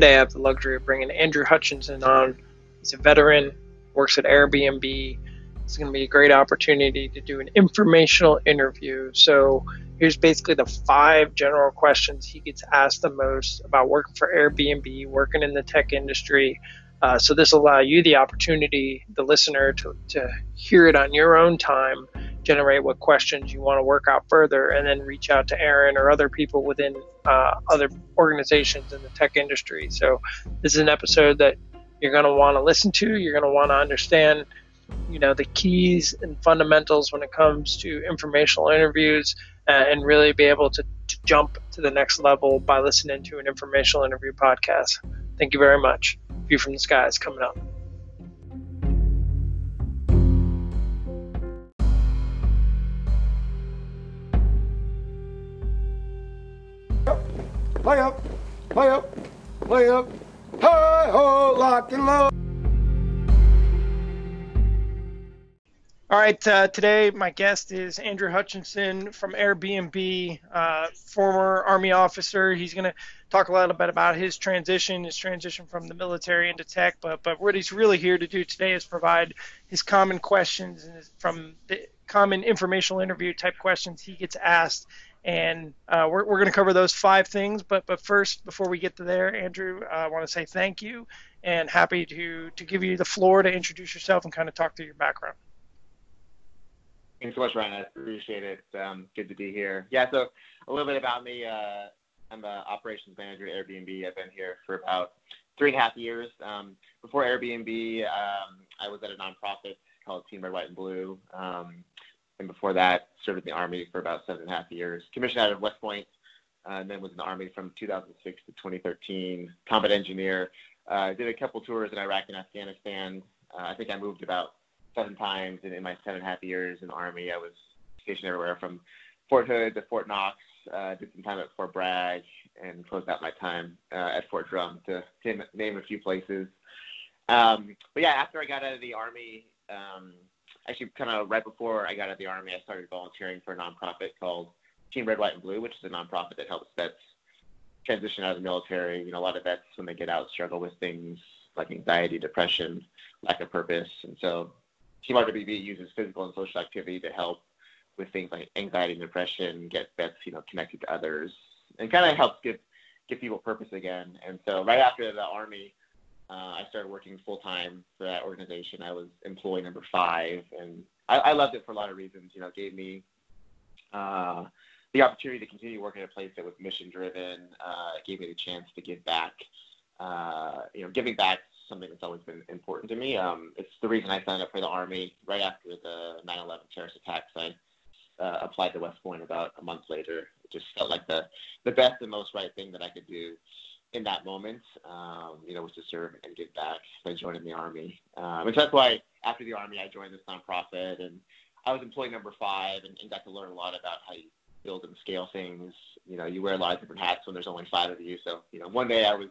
Today I have the luxury of bringing Andrew Hutchinson on. He's a veteran, works at Airbnb. It's going to be a great opportunity to do an informational interview. So here's basically the five general questions he gets asked the most about working for Airbnb, working in the tech industry. Uh, so this will allow you the opportunity, the listener, to, to hear it on your own time, generate what questions you want to work out further, and then reach out to Aaron or other people within uh, other organizations in the tech industry. So this is an episode that you're going to want to listen to. You're going to want to understand, you know, the keys and fundamentals when it comes to informational interviews, uh, and really be able to, to jump to the next level by listening to an informational interview podcast. Thank you very much. View from the Sky is coming up. Play up, play up, up. Hi ho, lock and load. All right, uh, today my guest is Andrew Hutchinson from Airbnb, uh, former Army officer. He's going to talk a little bit about his transition, his transition from the military into tech. But but what he's really here to do today is provide his common questions and from the common informational interview type questions he gets asked and uh, we're, we're going to cover those five things. But but first, before we get to there, Andrew, uh, I want to say thank you and happy to to give you the floor to introduce yourself and kind of talk through your background. Thanks so much, Ryan. I appreciate it. Um, good to be here. Yeah, so a little bit about me. Uh, I'm an operations manager at Airbnb. I've been here for about three and a half years. Um, before Airbnb, um, I was at a nonprofit called Team Red, White, and Blue. Um, and before that, served in the Army for about seven and a half years. Commissioned out of West Point, uh, and then was in the Army from 2006 to 2013. Combat engineer. Uh, did a couple tours in Iraq and Afghanistan. Uh, I think I moved about seven times in, in my seven and a half years in the Army. I was stationed everywhere from Fort Hood to Fort Knox. Uh, did some time at Fort Bragg and closed out my time uh, at Fort Drum to, to name a few places. Um, but yeah, after I got out of the Army, um, actually kind of right before I got out of the army, I started volunteering for a nonprofit called Team Red, White, and Blue, which is a nonprofit that helps vets transition out of the military. You know, a lot of vets when they get out struggle with things like anxiety, depression, lack of purpose, and so Team RWB uses physical and social activity to help with things like anxiety and depression, get vets, you know, connected to others, and kind of helps give give people purpose again. And so right after the army, uh, I started working full time for that organization. I was employee number five, and I, I loved it for a lot of reasons. You know, it gave me uh, the opportunity to continue working at a place that was mission driven. Uh, it gave me the chance to give back. Uh, you know, giving back is something that's always been important to me. Um, it's the reason I signed up for the Army right after the 9/11 terrorist attacks. I uh, applied to West Point about a month later. It just felt like the the best and most right thing that I could do in that moment, um, you know, was to serve and give back by joining the Army. Um, and so that's why after the Army, I joined this nonprofit and I was employee number five and, and got to learn a lot about how you build and scale things. You know, you wear a lot of different hats when there's only five of you. So, you know, one day I was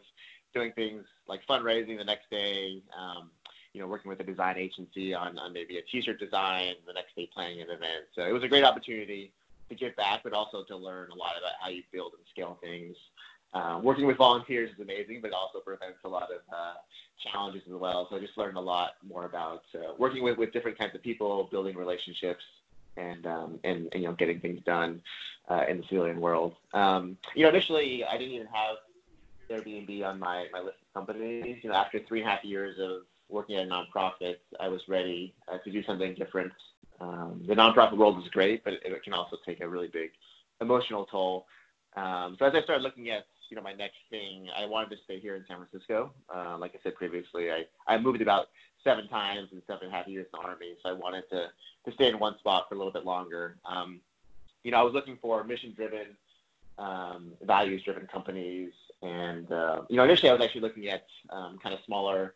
doing things like fundraising the next day, um, you know, working with a design agency on, on maybe a t-shirt design, the next day planning an event. So it was a great opportunity to give back, but also to learn a lot about how you build and scale things. Uh, working with volunteers is amazing, but also presents a lot of uh, challenges as well. So I just learned a lot more about uh, working with, with different kinds of people, building relationships, and um, and, and, you know getting things done uh, in the civilian world. Um, you know, initially I didn't even have Airbnb on my, my list of companies. You know, after three and a half years of working at a nonprofit, I was ready uh, to do something different. Um, the nonprofit world is great, but it can also take a really big emotional toll. Um, so as I started looking at you know my next thing. I wanted to stay here in San Francisco. Uh, like I said previously, I, I moved about seven times in seven and a half years in the Army, so I wanted to to stay in one spot for a little bit longer. Um, you know, I was looking for mission-driven, um, values-driven companies, and uh, you know, initially I was actually looking at um, kind of smaller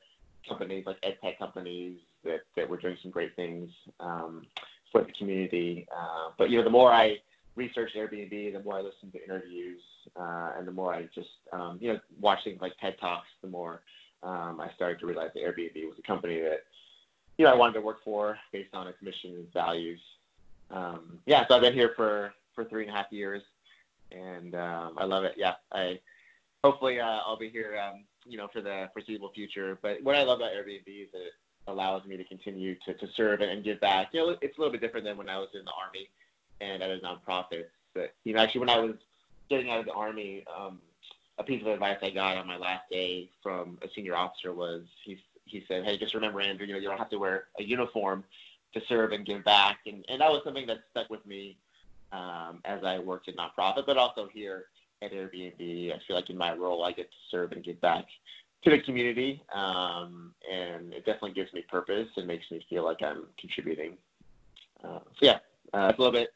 companies like ed tech companies that that were doing some great things um, for the community. Uh, but you know, the more I researched Airbnb, the more I listened to interviews, uh, and the more I just um, you know watch things like TED Talks, the more um, I started to realize that Airbnb was a company that you know I wanted to work for based on its mission and values. Um, yeah, so I've been here for for three and a half years, and um, I love it. Yeah, I hopefully uh, I'll be here, um, you know, for the foreseeable future. But what I love about Airbnb is that it allows me to continue to, to serve and give back. You know, it's a little bit different than when I was in the army and at a nonprofit. But you know, actually, when I was getting out of the army, um, a piece of advice I got on my last day from a senior officer was he he said, "Hey, just remember, Andrew, you know, you don't have to wear a uniform to serve and give back," and and that was something that stuck with me um, as I worked in nonprofit, but also here at Airbnb. I feel like in my role, I get to serve and give back to the community, um, and it definitely gives me purpose and makes me feel like I'm contributing. Uh, so yeah, uh, that's a little bit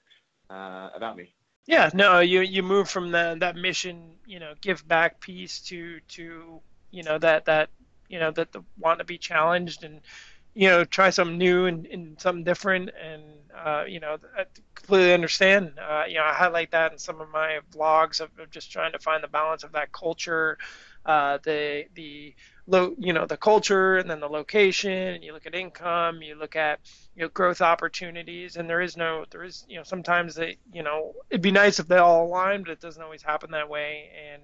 uh, about me. Yeah, no, you you move from the, that mission, you know, give back piece to to you know that that you know that the want to be challenged and you know try something new and, and something different and uh, you know I completely understand. Uh, you know, I highlight that in some of my vlogs of, of just trying to find the balance of that culture, uh, the the lo- you know the culture and then the location and you look at income you look at you know growth opportunities and there is no there is you know sometimes they you know it'd be nice if they all aligned but it doesn't always happen that way. And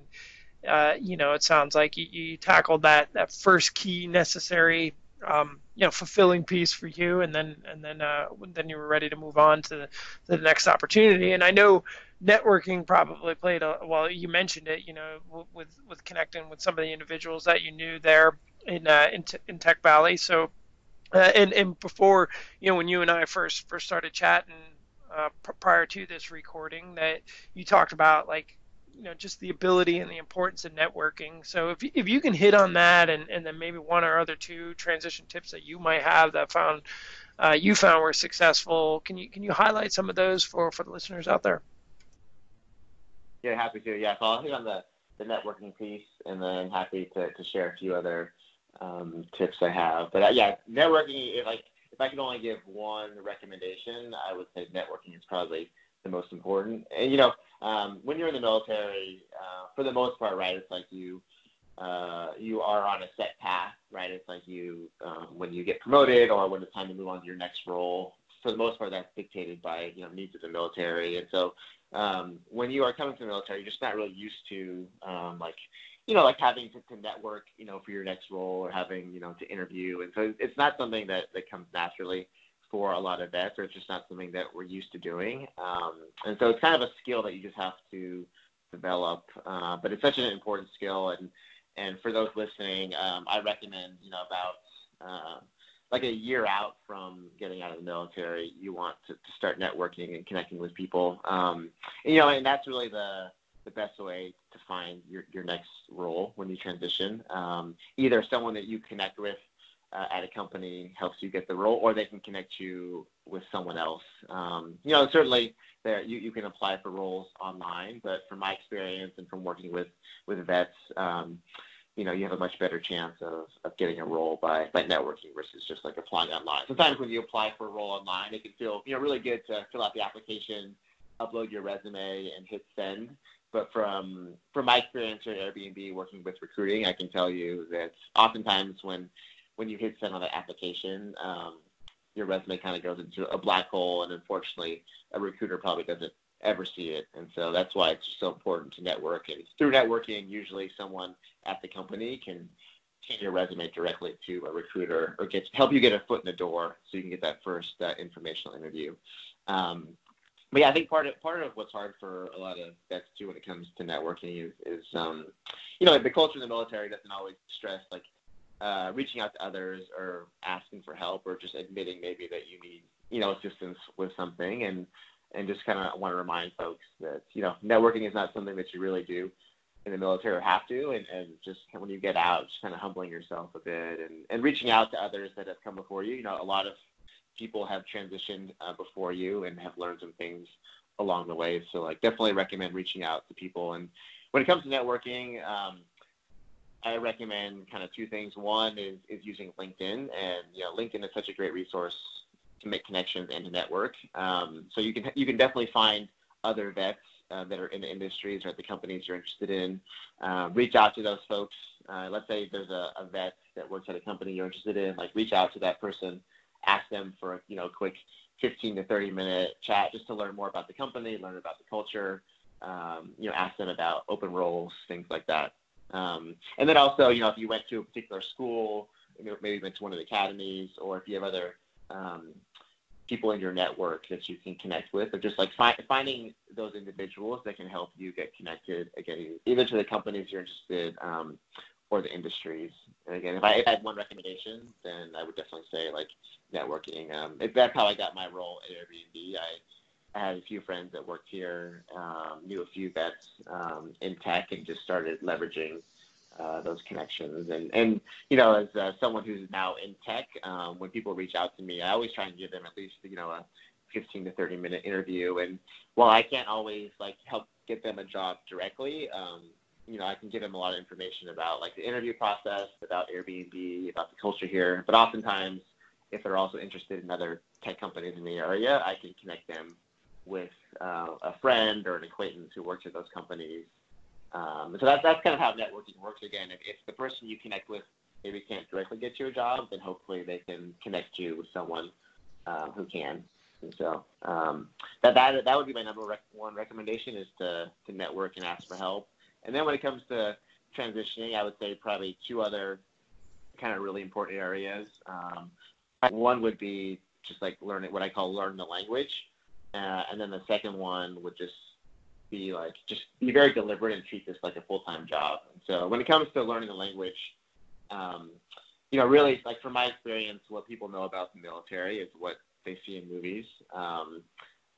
uh, you know it sounds like you, you tackled that that first key necessary um, you know fulfilling piece for you and then and then uh, then you were ready to move on to the, to the next opportunity. And I know networking probably played a well you mentioned it you know with with connecting with some of the individuals that you knew there in uh, in, in Tech Valley. So uh, and and before you know when you and I first first started chatting uh, pr- prior to this recording that you talked about like you know just the ability and the importance of networking. So if, if you can hit on that and, and then maybe one or other two transition tips that you might have that found uh, you found were successful can you can you highlight some of those for for the listeners out there yeah, happy to. Yeah, so I'll hit on the, the networking piece, and then happy to, to share a few other um, tips I have. But uh, yeah, networking, if, like if I could only give one recommendation, I would say networking is probably the most important. And you know, um, when you're in the military, uh, for the most part, right, it's like you uh, you are on a set path, right? It's like you um, when you get promoted or when it's time to move on to your next role. For the most part, that's dictated by you know needs of the military, and so um, when you are coming to the military, you're just not really used to um, like you know like having to, to network you know for your next role or having you know to interview, and so it's not something that that comes naturally for a lot of vets, or it's just not something that we're used to doing. Um, and so it's kind of a skill that you just have to develop. Uh, but it's such an important skill, and and for those listening, um, I recommend you know about uh, like a year out from getting out of the military, you want to, to start networking and connecting with people. Um, and, you know, and that's really the the best way to find your, your next role when you transition. Um, either someone that you connect with uh, at a company helps you get the role, or they can connect you with someone else. Um, you know, certainly there you, you can apply for roles online, but from my experience and from working with with vets, um, you know, you have a much better chance of, of getting a role by, by networking versus just like applying online. Sometimes when you apply for a role online, it can feel, you know, really good to fill out the application, upload your resume and hit send. But from from my experience at Airbnb working with recruiting, I can tell you that oftentimes when when you hit send on the application, um, your resume kind of goes into a black hole, and unfortunately, a recruiter probably doesn't ever see it. And so that's why it's so important to network. And through networking, usually someone at the company can take your resume directly to a recruiter or get help you get a foot in the door so you can get that first uh, informational interview. Um, but yeah, I think part of part of what's hard for a lot of vets too when it comes to networking is, is um, you know the culture in the military doesn't always stress like uh, reaching out to others or asking for help or just admitting maybe that you need you know assistance with something and and just kind of want to remind folks that you know networking is not something that you really do in the military or have to, and, and just when you get out, just kind of humbling yourself a bit and, and reaching out to others that have come before you. You know, a lot of people have transitioned uh, before you and have learned some things along the way. So, like, definitely recommend reaching out to people. And when it comes to networking, um, I recommend kind of two things. One is is using LinkedIn, and you know, LinkedIn is such a great resource to make connections and to network. Um, so you can you can definitely find other vets uh, that are in the industries or at the companies you're interested in. Uh, reach out to those folks. Uh, let's say there's a, a, vet that works at a company you're interested in. Like reach out to that person, ask them for you know a quick 15 to 30 minute chat just to learn more about the company, learn about the culture. Um, you know, ask them about open roles, things like that. Um, and then also, you know, if you went to a particular school, maybe went to one of the academies, or if you have other um, people in your network that you can connect with, or just like fi- finding those individuals that can help you get connected again, either to the companies you're interested um, or the industries. And again, if I, had one recommendation, then I would definitely say like networking. Um, that's how I got my role at Airbnb. I I had a few friends that worked here, um, knew a few vets um, in tech, and just started leveraging uh, those connections. And and you know, as uh, someone who's now in tech, um, when people reach out to me, I always try and give them at least you know a 15 to 30 minute interview. And while I can't always like help get them a job directly, um, you know, I can give them a lot of information about like the interview process, about Airbnb, about the culture here. But oftentimes, if they're also interested in other tech companies in the area, I can connect them with uh, a friend or an acquaintance who works at those companies. Um, so that, that's kind of how networking works. Again, if, if the person you connect with maybe can't directly get you a job, then hopefully they can connect you with someone uh, who can. And so um, that, that that would be my number one recommendation is to, to network and ask for help. And then when it comes to transitioning, I would say probably two other kind of really important areas. Um, one would be just like learning what I call learn the language. Uh, and then the second one would just be like just be very deliberate and treat this like a full time job. And so when it comes to learning the language, um, you know, really like from my experience, what people know about the military is what they see in movies. Um,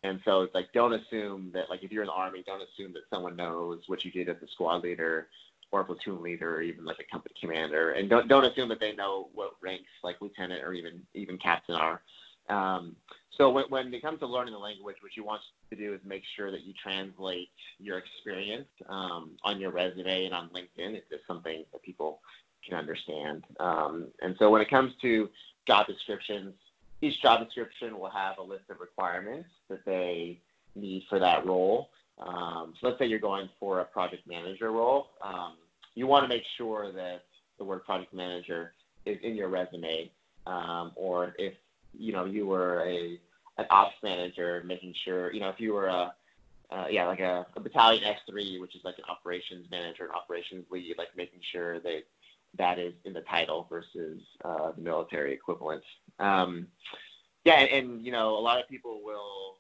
and so it's like don't assume that like if you're in the army, don't assume that someone knows what you did as a squad leader or a platoon leader or even like a company commander. And don't don't assume that they know what ranks like lieutenant or even even captain are. Um, so when, when it comes to learning the language, what you want to do is make sure that you translate your experience um, on your resume and on LinkedIn it's something that people can understand. Um, and so when it comes to job descriptions, each job description will have a list of requirements that they need for that role. Um, so let's say you're going for a project manager role. Um, you want to make sure that the word project manager is in your resume, um, or if you know you were a an ops manager, making sure you know if you were a uh, yeah like a, a battalion S3, which is like an operations manager, an operations lead, like making sure that that is in the title versus uh, the military equivalent. Um, yeah, and, and, you know a lot of people will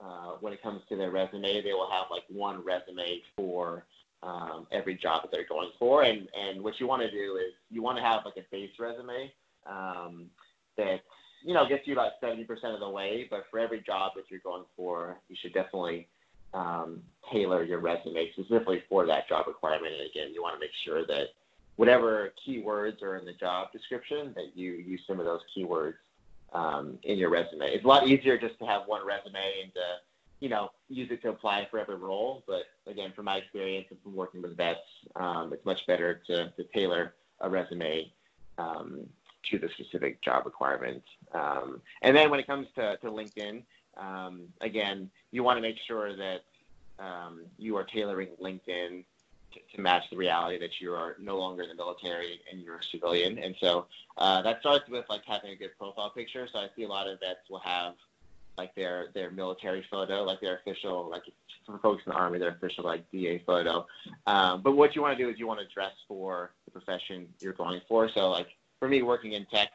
uh, when it comes to their resume, they will have like one resume for um, every job that they're going for. And, and what you want to do is you want to have like a base resume um, that you know, gets you about 70% of the way. But for every job that you're going for, you should definitely um, tailor your resume specifically for that job requirement. And again, you want to make sure that whatever keywords are in the job description, that you use some of those keywords um, in your resume. It's a lot easier just to have one resume and to, you know, use it to apply for every role. But again, from my experience and from working with vets, um, it's much better to, to tailor a resume um, to the specific job requirements. Um, and then when it comes to, to LinkedIn, um, again, you want to make sure that um, you are tailoring LinkedIn to, to, match the reality that you are no longer in the military and you're a civilian. And so uh, that starts with like having a good profile picture. So I see a lot of vets will have like their their military photo, like their official, like for folks in the army, their official like DA photo. Um, but what you want to do is you want to dress for the profession you're going for. So like for me, working in tech,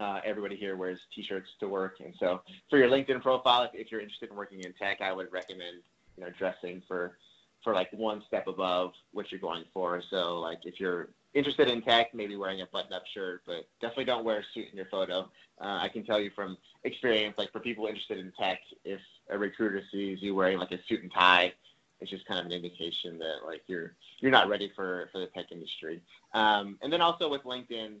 uh, everybody here wears t-shirts to work, and so for your LinkedIn profile, if, if, you're interested in working in tech, I would recommend you know dressing for for like one step above what you're going for. So like if you're interested in tech, maybe wearing a button-up shirt, but definitely don't wear a suit in your photo. Uh, I can tell you from experience, like for people interested in tech, if a recruiter sees you wearing like a suit and tie, it's just kind of an indication that like you're you're not ready for for the tech industry. Um, and then also with LinkedIn,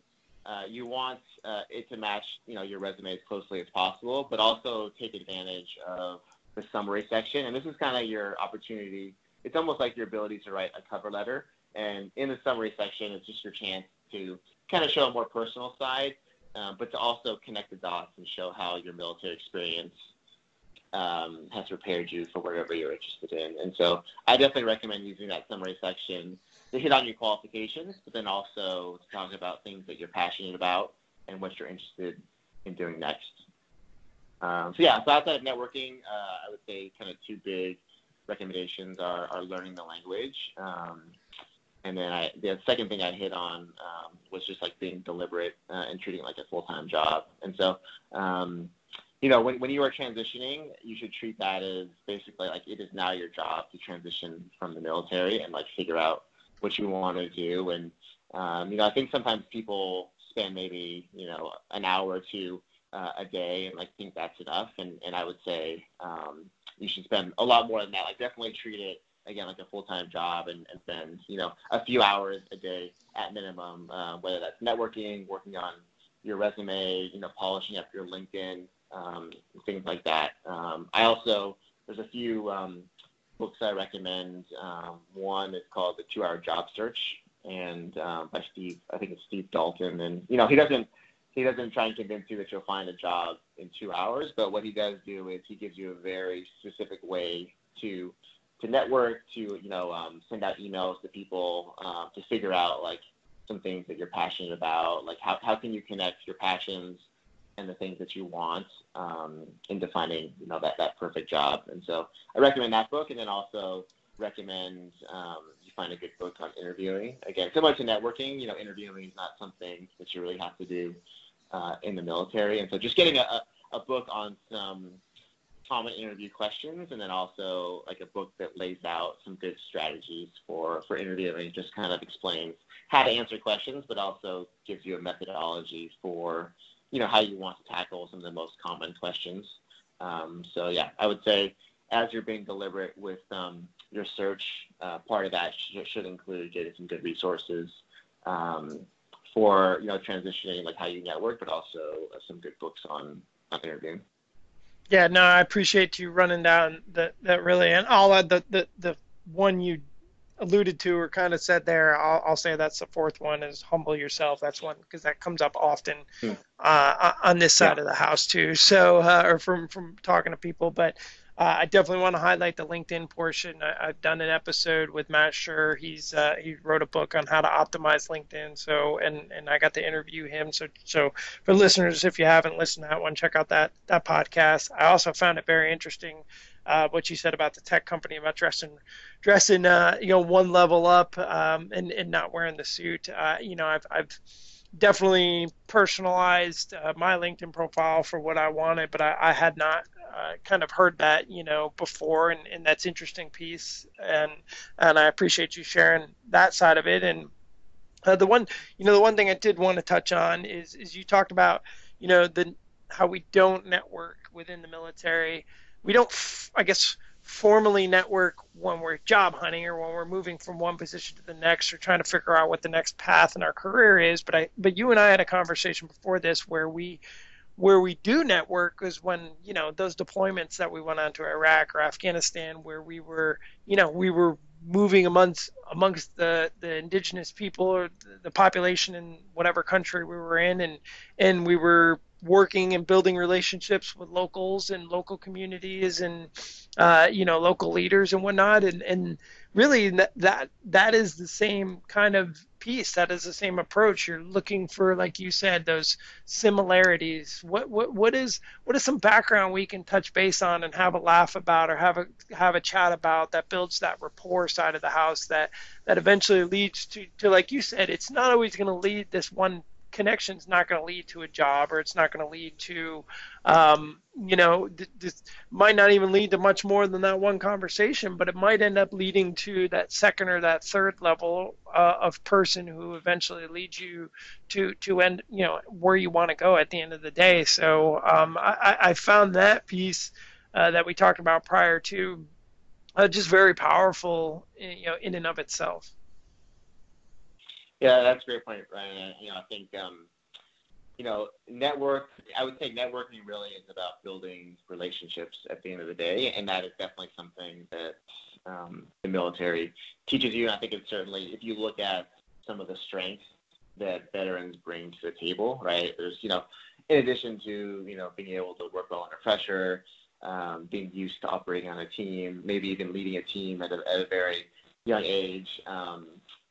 uh, you want uh, it to match you know your resume as closely as possible, but also take advantage of the summary section. And this is kind of your opportunity. It's almost like your ability to write a cover letter. And in the summary section, it's just your chance to kind of show a more personal side, uh, but to also connect the dots and show how your military experience um, has prepared you for whatever you're interested in. And so I definitely recommend using that summary section to hit on your qualifications, but then also to talk about things that you're passionate about and what you're interested in doing next. Um, so yeah, so outside of networking, uh, I would say kind of two big recommendations are, are learning the language. Um, and then I, the second thing I hit on um, was just like being deliberate uh, and treating it like a full time job. And so, um, you know, when, when you are transitioning, you should treat that as basically like it is now your job to transition from the military and like figure out what you want to do. And, um, you know, I think sometimes people spend maybe, you know, an hour or two uh, a day and like think that's enough. And, and I would say um, you should spend a lot more than that. Like definitely treat it again like a full-time job and, and spend you know a few hours a day at minimum uh, whether that's networking working on your resume you know polishing up your linkedin um, things like that. Um, i also there's a few um, books i recommend. Um, one is called the two hour job search and um, by steve i think it's steve dalton. And you know he doesn't he doesn't try and convince you that you'll find a job in two hours but what he does do is he gives you a very specific way to to network, to you know um, send out emails to people, uh, to figure out like some things that you're passionate about, like how how can you connect your passions and the things that you want um, in defining you know that that perfect job. And so I recommend that book, and then also recommend um, you find a good book on interviewing. Again, similar to networking, you know, interviewing is not something that you really have to do uh, in the military, and so just getting a, a book on some common interview questions, and then also like a book that lays out some good strategies for for interviewing. Just kind of explains how to answer questions, but also gives you a methodology for you know how you want to tackle some of the most common questions. Um, so yeah, I would say as you're being deliberate with um, your search, uh, part of that should, should, include getting some good resources um, for you know transitioning, like how you network, but also uh, some good books on on interviewing. Yeah, no, I appreciate you running down that that really, and I'll add the the the one you alluded to or kind of said there. I'll, I'll say that's the fourth one is humble yourself. That's one because that comes up often hmm. uh, on this side yeah. of the house too. So uh, or from from talking to people, but uh, I definitely want to highlight the LinkedIn portion. I, have done an episode with Matt Sure. He's uh, he wrote a book on how to optimize LinkedIn. So and and I got to interview him. So so for listeners, if you haven't listened to that one, check out that that podcast. I also found it very interesting. Uh, what you said about the tech company about dressing, dressing, uh, you know, one level up, um, and and not wearing the suit. Uh, you know, I've I've definitely personalized uh, my LinkedIn profile for what I wanted, but I, I had not uh, kind of heard that you know before, and, and that's interesting piece, and and I appreciate you sharing that side of it. And uh, the one you know the one thing I did want to touch on is is you talked about you know the how we don't network within the military. We don't, I guess, formally network when we're job hunting or when we're moving from one position to the next or trying to figure out what the next path in our career is. But I, but you and I had a conversation before this where we, where we do network is when you know those deployments that we went on to Iraq or Afghanistan, where we were, you know, we were moving amongst amongst the the indigenous people or the population in whatever country we were in, and and we were working and building relationships with locals and local communities and uh, you know local leaders and whatnot. And and really that, that that is the same kind of piece. That is the same approach. You're looking for like you said those similarities. What what what is what is some background we can touch base on and have a laugh about or have a have a chat about that builds that rapport side of the house that that eventually leads to to like you said it's not always going to lead this one connection is not going to lead to a job or it's not going to lead to um, you know this might not even lead to much more than that one conversation but it might end up leading to that second or that third level uh, of person who eventually leads you to to end you know where you want to go at the end of the day. So um, I, I found that piece uh, that we talked about prior to uh, just very powerful you know in and of itself yeah, that's a great point, Ryan. You know, I think um, you know, network. I would say networking really is about building relationships at the end of the day, and that is definitely something that um, the military teaches you. And I think it's certainly, if you look at some of the strengths that veterans bring to the table, right? There's, you know, in addition to you know being able to work well under pressure, um, being used to operating on a team, maybe even leading a team at a, at a very young age. Um,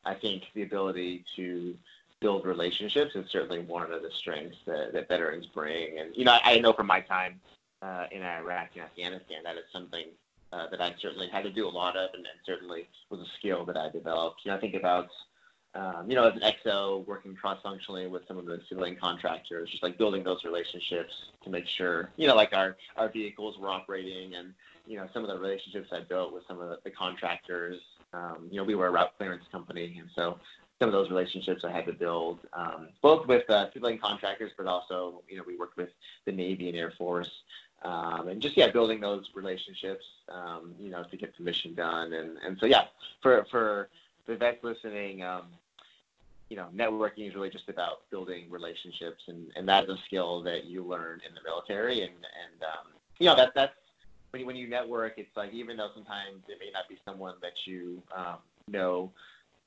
I think the ability to build relationships is certainly one of the strengths that, that veterans bring. And you know, I, I know from my time uh, in Iraq and Afghanistan that is something uh, that I certainly had to do a lot of, and, and certainly was a skill that I developed. You know, I think about um, you know, as an XO working cross-functionally with some of the civilian contractors, just like building those relationships to make sure, you know, like our, our vehicles were operating and, you know, some of the relationships I built with some of the, the contractors, um, you know, we were a route clearance company. And so some of those relationships I had to build, um, both with uh, civilian contractors, but also, you know, we worked with the Navy and Air Force. Um, and just yeah, building those relationships, um, you know, to get the mission done, and and so yeah, for for the vets listening, um, you know, networking is really just about building relationships, and and that is a skill that you learn in the military, and and um, you know that that's when you, when you network, it's like even though sometimes it may not be someone that you um, know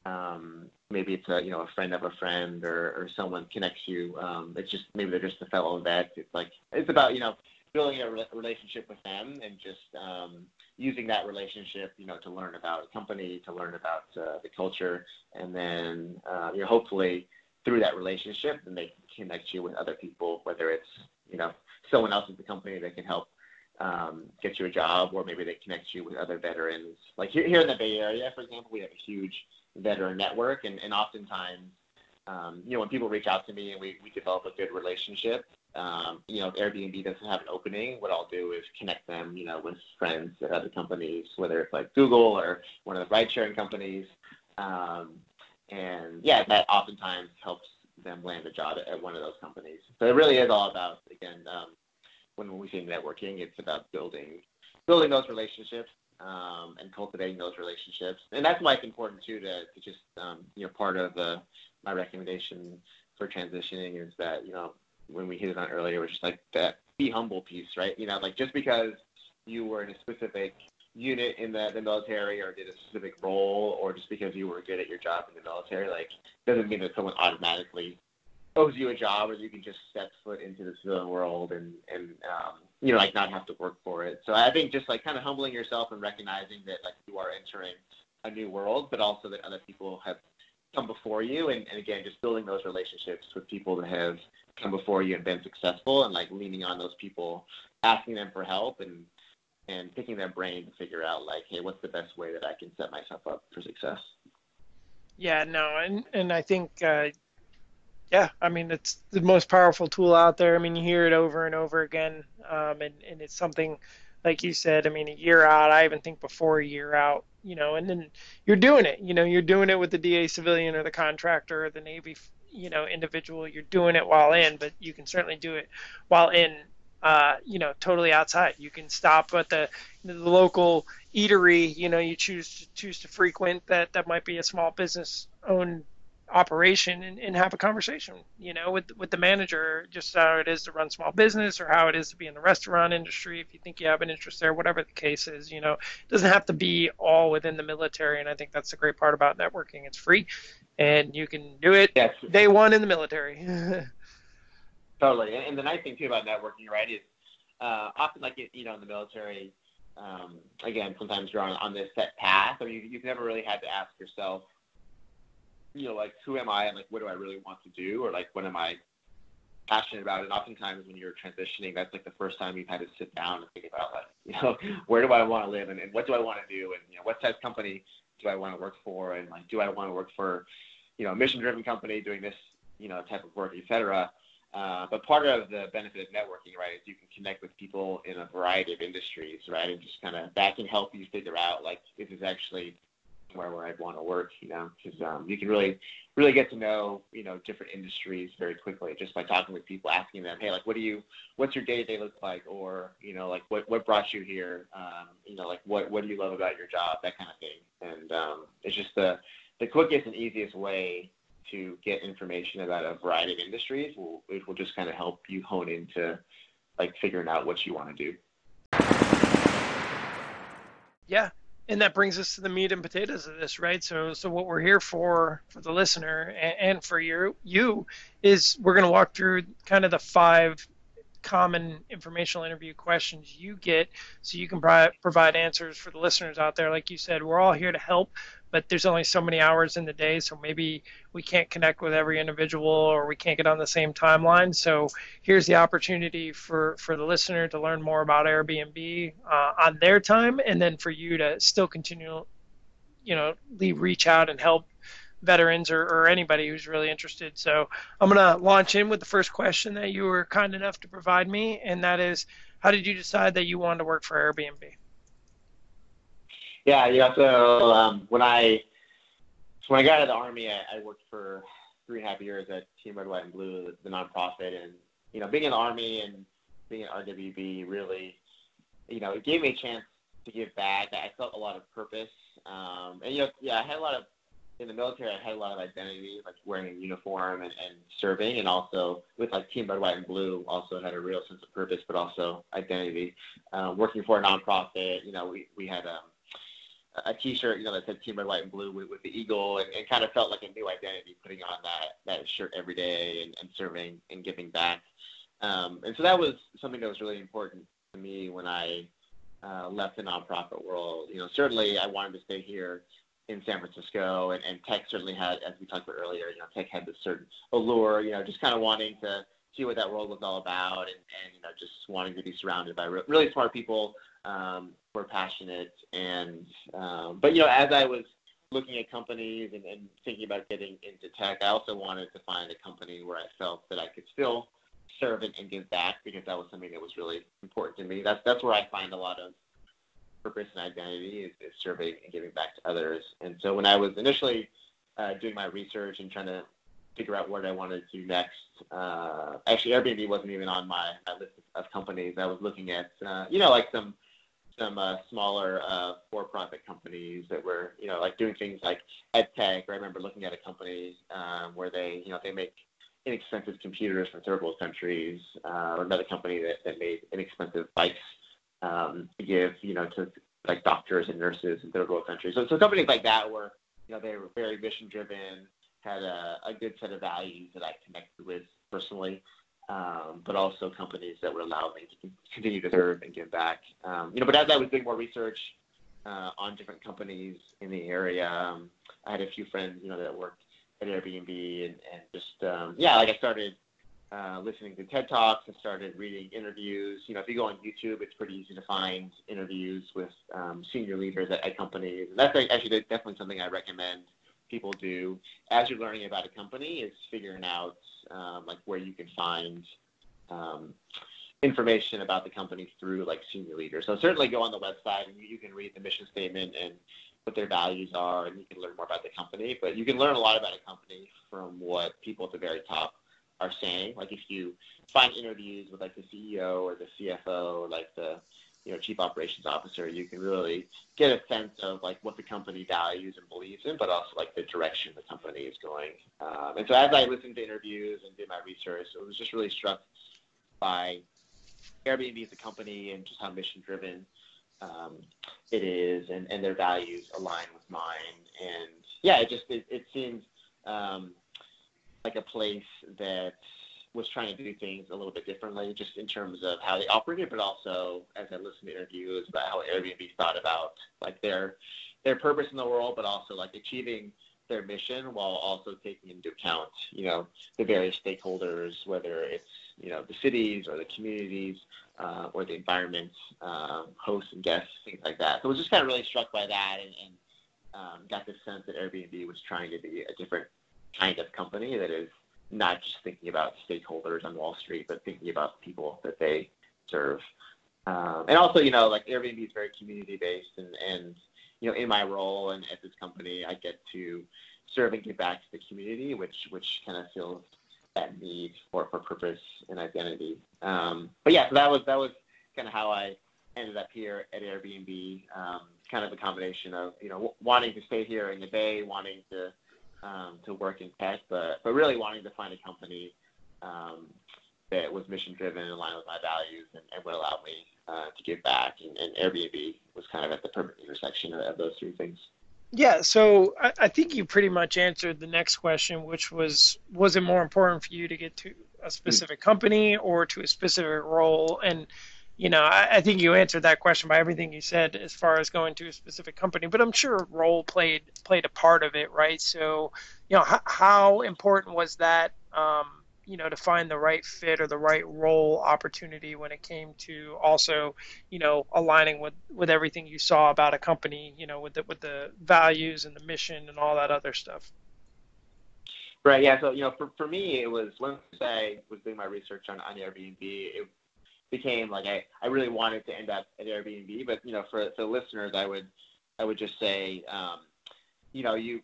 um, maybe it's a you know a friend of a friend or, or someone connects you. Um, it's just maybe they're just a fellow vet. It's like it's about you know building a re- relationship with them and just um, using that relationship you know to learn about a company, to learn about uh, the culture, and then uh, you know hopefully through that relationship, then they connect you with other people, whether it's you know someone else at the company that can help um, get you a job, or maybe they connect you with other veterans. Like here, here in the Bay Area, for example, we have a huge veteran network, and, and oftentimes, um, you know, when people reach out to me and we, we develop a good relationship, um, you know, if Airbnb doesn't have an opening, what I'll do is connect them, you know, with friends at other companies, whether it's like Google or one of the ride-sharing companies, um, and yeah, that oftentimes helps them land a job at, one of those companies. So it really is all about, again, um, when we say networking, it's about building building those relationships um, and cultivating those relationships. And that's why it's important too to, to just um, you know part of the, my recommendation for transitioning is that you know when we hit it on earlier was just like that be humble piece, right? You know, like just because you were in a specific unit in the, the military or did a specific role or just because you were good at your job in the military, like doesn't mean that someone automatically owes you a job or you can just step foot into the civilian world and and um, you know like not have to work for it. So I think just like kind of humbling yourself and recognizing that like you are entering a new world, but also that other people have come before you and, and again just building those relationships with people that have come before you and been successful and like leaning on those people asking them for help and and picking their brain to figure out like hey what's the best way that i can set myself up for success yeah no and and i think uh, yeah, I mean it's the most powerful tool out there. I mean you hear it over and over again, um, and and it's something like you said. I mean a year out, I even think before a year out, you know, and then you're doing it. You know, you're doing it with the DA civilian or the contractor or the Navy, you know, individual. You're doing it while in, but you can certainly do it while in. Uh, you know, totally outside. You can stop at the, the local eatery. You know, you choose to choose to frequent that. That might be a small business owned operation and, and have a conversation, you know, with with the manager, just how it is to run small business or how it is to be in the restaurant industry. If you think you have an interest there, whatever the case is, you know, it doesn't have to be all within the military. And I think that's the great part about networking. It's free, and you can do it yes. day one in the military. totally, and the nice thing too about networking, right, is uh, often like you know in the military. Um, again, sometimes you're on, on this set path, or you, you've never really had to ask yourself, you know, like who am I and like what do I really want to do or like what am I passionate about? And oftentimes when you're transitioning, that's like the first time you've had to sit down and think about like, you know, where do I want to live and, and what do I want to do and you know what size company do I want to work for and like do I want to work for, you know, a mission driven company doing this, you know, type of work, et cetera. Uh, but part of the benefit of networking, right, is you can connect with people in a variety of industries, right, and just kind of that can help you figure out like this is actually somewhere where I'd want to work, you know, because um, you can really, really get to know, you know, different industries very quickly just by talking with people, asking them, hey, like, what do you, what's your day to day look like, or you know, like, what what brought you here, um, you know, like, what what do you love about your job, that kind of thing, and um, it's just the the quickest and easiest way to get information about a variety of industries. Will, it will just kind of help you hone into like figuring out what you want to do. Yeah, and that brings us to the meat and potatoes of this, right? So, so what we're here for, for the listener and, and for you, you, is we're going to walk through kind of the five common informational interview questions you get, so you can provide answers for the listeners out there. Like you said, we're all here to help, but there's only so many hours in the day, so maybe we can't connect with every individual or we can't get on the same timeline. So here's the opportunity for, for the listener to learn more about Airbnb uh, on their time, and then for you to still continue, you know, reach out and help veterans or, or anybody who's really interested. So I'm going to launch in with the first question that you were kind enough to provide me, and that is, how did you decide that you wanted to work for Airbnb? Yeah, yeah. So um, when I so when I got out of the army, I, I worked for three and a half years at Team Red, White, and Blue, the, nonprofit, and you know, being in the army and being at RWB really, you know, it gave me a chance to give back. I felt a lot of purpose, um, and you know, yeah, I had a lot of in the military, I had a lot of identity, like wearing a uniform and, and serving, and also with like Team Red, White, and Blue, also had a real sense of purpose, but also identity. Um, working for a nonprofit, you know, we we had um, a T-shirt, you know, that said Team Red, White, and Blue with, with the eagle, and, and kind of felt like a new identity putting on that that shirt every day and, and serving and giving back. Um, and so that was something that was really important to me when I uh, left the nonprofit world. You know, certainly I wanted to stay here in San Francisco, and, and tech certainly had, as we talked about earlier, you know, tech had this certain allure, you know, just kind of wanting to see what that world was all about, and, and you know, just wanting to be surrounded by re- really smart people um, who are passionate. And um, but you know, as I was looking at companies and, and thinking about getting into tech, I also wanted to find a company where I felt that I could still serve and, and give back because that was something that was really important to me. That's that's where I find a lot of purpose and identity is, is serving and giving back to others. And so when I was initially uh, doing my research and trying to figure out what I wanted to do next, uh, actually Airbnb wasn't even on my, my list of companies. I was looking at, uh, you know, like some some uh, smaller uh, for-profit companies that were, you know, like doing things like EdTech. Or I remember looking at a company um, where they, you know, they make inexpensive computers for third world countries, uh, or another company that, that made inexpensive bikes um, to give, you know, to like doctors and nurses in third world countries. So, so companies like that were, you know, they were very mission driven, had a, a good set of values that I connected with personally, um, but also companies that would allow me to continue to serve and give back. Um, you know, but as I was doing more research uh, on different companies in the area, um, I had a few friends, you know, that worked at Airbnb and, and just, um, yeah, like I started uh, listening to TED Talks and started reading interviews. You know, if you go on YouTube, it's pretty easy to find interviews with um, senior leaders at, at companies. And that's actually definitely something I recommend people do as you're learning about a company is figuring out um, like where you can find um, information about the company through like senior leaders. So certainly go on the website and you, you can read the mission statement and what their values are, and you can learn more about the company. But you can learn a lot about a company from what people at the very top are saying. Like if you find interviews with like the CEO or the CFO or like the you know chief operations officer, you can really get a sense of like what the company values and believes in, but also like the direction the company is going. Um, and so as I listened to interviews and did my research, I was just really struck by Airbnb as a company and just how mission driven um, it is, and, and their values align with mine. And yeah, it just it, it seems um, like a place that was trying to do things a little bit differently, just in terms of how they operated, but also as I listened to interviews about how Airbnb thought about like their their purpose in the world, but also like achieving their mission while also taking into account, you know, the various stakeholders, whether it's you know the cities or the communities uh, or the environments, um, hosts and guests, things like that. So I was just kind of really struck by that, and, and um, got the sense that Airbnb was trying to be a different kind of company that is not just thinking about stakeholders on Wall Street, but thinking about people that they serve. Um, and also, you know, like Airbnb is very community based, and, and you know, in my role and at this company, I get to serve and give back to the community, which which kind of fills that need for, for purpose and identity. Um, but yeah, so that was that was kind of how I ended up here at Airbnb. Um, kind of a combination of you know wanting to stay here in the Bay, wanting to um, to work in tech, but but really wanting to find a company um, that was mission driven in line with my values and, and would allow me uh, to give back. And, and, Airbnb was kind of at the perfect intersection of, of those three things. Yeah, so I, I, think you pretty much answered the next question, which was was it more important for you to get to a specific company or to a specific role? And you know, I, I, think you answered that question by everything you said as far as going to a specific company, but I'm sure role played played a part of it, right? So, you know, how, how important was that, um, you know, to find the right fit or the right role opportunity when it came to also, you know, aligning with with everything you saw about a company, you know, with the with the values and the mission and all that other stuff. Right. Yeah. So you know, for, for me, it was once I was doing my research on, on Airbnb, it became like I, I really wanted to end up at Airbnb. But you know, for, for listeners, I would I would just say, um, you know, you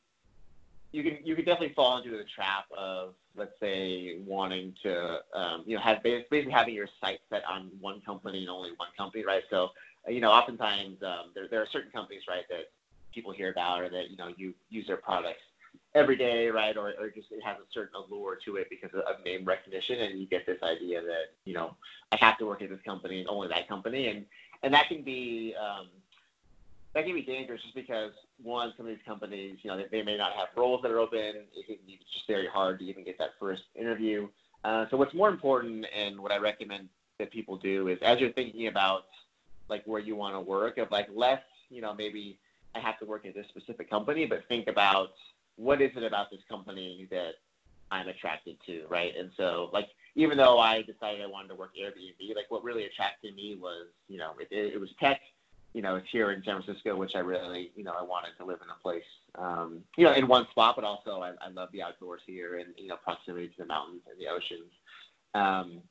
you can you can definitely fall into the trap of let's say wanting to um, you know have basically having your sight set on one company and only one company, right? So you know, oftentimes um, there there are certain companies, right, that people hear about or that you know you use their products every day, right? Or, or just it has a certain allure to it because of, of name recognition, and you get this idea that you know I have to work at this company and only that company, and and that can be um, that can be dangerous just because one, some of these companies, you know, they, they may not have roles that are open. It can be just very hard to even get that first interview. Uh, so what's more important, and what I recommend that people do is as you're thinking about like where you want to work, of like less, you know, maybe I have to work at this specific company, but think about what is it about this company that I'm attracted to, right? And so, like, even though I decided I wanted to work Airbnb, like, what really attracted me was, you know, it, it, was tech. You know, it's here in San Francisco, which I really, you know, I wanted to live in a place, um, you know, in one spot, but also I, I love the outdoors here and, you know, proximity to the mountains and the oceans. Um,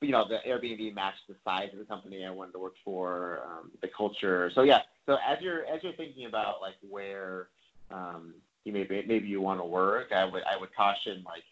but, you know, the Airbnb matched the size of the company I wanted to work for, um, the culture. So yeah, so as you're as you're thinking about like where um, you maybe maybe you want to work, I would I would caution like